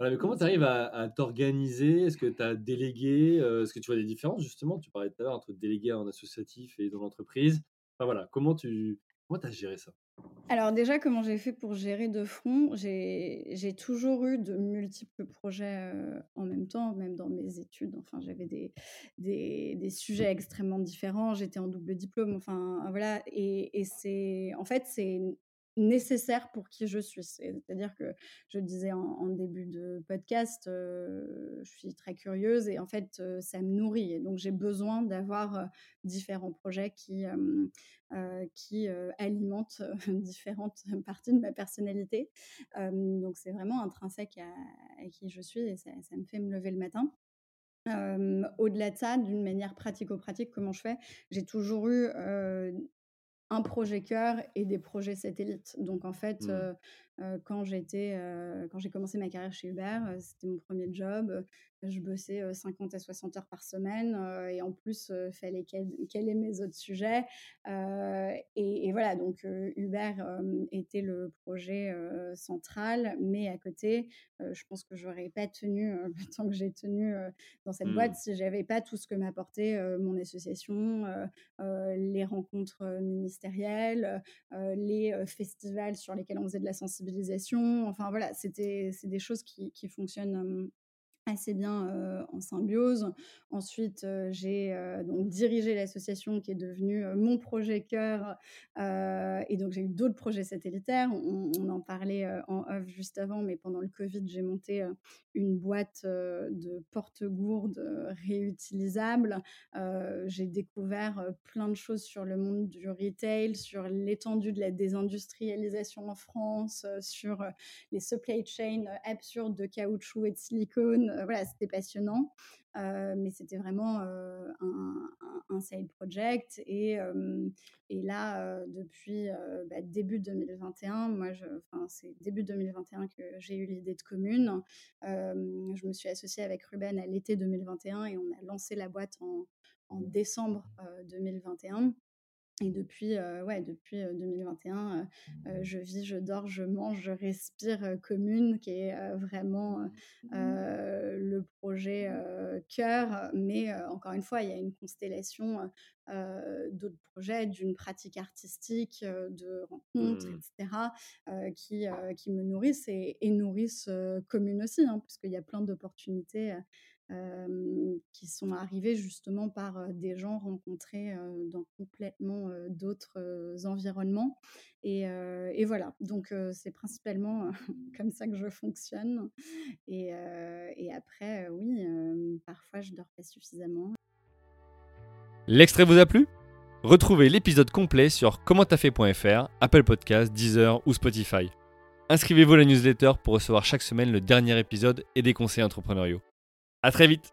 mais comment tu arrives à, t'organiser? Est-ce que tu as délégué Est-ce que tu vois des différences? Justement Tu parlais tout à l'heure entre délégué en associatif et dans l'entreprise. Enfin, voilà, comment tu comment as géré ça? Alors déjà, comment j'ai fait pour gérer de front? J'ai toujours eu de multiples projets en même temps, même dans mes études. Enfin, j'avais des, des, des, sujets extrêmement différents. J'étais en double diplôme. Enfin, voilà. Et, et c'est en fait, c'est nécessaire pour qui je suis. C'est-à-dire que je disais en, début de podcast, je suis très curieuse et en fait, ça me nourrit. Donc, j'ai besoin d'avoir différents projets qui, qui alimentent différentes parties de ma personnalité. donc, c'est vraiment intrinsèque à, qui je suis et ça, me fait me lever le matin. Au-delà de ça, d'une manière pratico-pratique, comment je fais? J'ai toujours eu un projet cœur et des projets satellites. Donc en fait, mmh. quand j'étais, quand j'ai commencé ma carrière chez Uber, c'était mon premier job. Je bossais 50 à 60 heures par semaine et en plus, il fallait caler mes autres sujets. Et, voilà, donc Uber était le projet central, mais à côté, je pense que j'aurais pas tenu le temps que j'ai tenu dans cette boîte mmh. si j'avais pas tout ce que m'apportait mon association, les rencontres ministérielles, les festivals sur lesquels on faisait de la sensibilisation. Enfin voilà, c'était c'est des choses qui, qui fonctionnent assez bien en symbiose. Ensuite, j'ai donc dirigé l'association qui est devenue mon projet cœur. et donc, j'ai eu d'autres projets satellitaires. On, en parlait en off juste avant, mais pendant le Covid, j'ai monté une boîte de porte-gourdes réutilisables. j'ai découvert plein de choses sur le monde du retail, sur l'étendue de la désindustrialisation en France, sur les supply chains absurdes de caoutchouc et de silicone voilà, c'était passionnant. Euh, mais c'était vraiment euh, un, side project. Et, et là, depuis bah, début 2021, moi, c'est début 2021 que j'ai eu l'idée de commune. je me suis associée avec Ruben à l'été 2021 et on a lancé la boîte en, en décembre 2021. Et depuis, ouais, depuis 2021, je vis, je dors, je mange, je respire commune, qui est vraiment le projet cœur. Mais encore une fois, il y a une constellation d'autres projets, d'une pratique artistique, de rencontres, mmh. etc., qui, qui me nourrissent et, nourrissent commune aussi, hein, parce qu'il y a plein d'opportunités qui sont arrivés justement par des gens rencontrés dans complètement d'autres environnements. Et, voilà, donc c'est principalement comme ça que je fonctionne. Et, après, oui, parfois je dors pas suffisamment. L'extrait vous a plu? Retrouvez l'épisode complet sur commenttafait.fr, Apple Podcasts, Deezer ou Spotify. Inscrivez-vous à la newsletter pour recevoir chaque semaine le dernier épisode et des conseils entrepreneuriaux. À très vite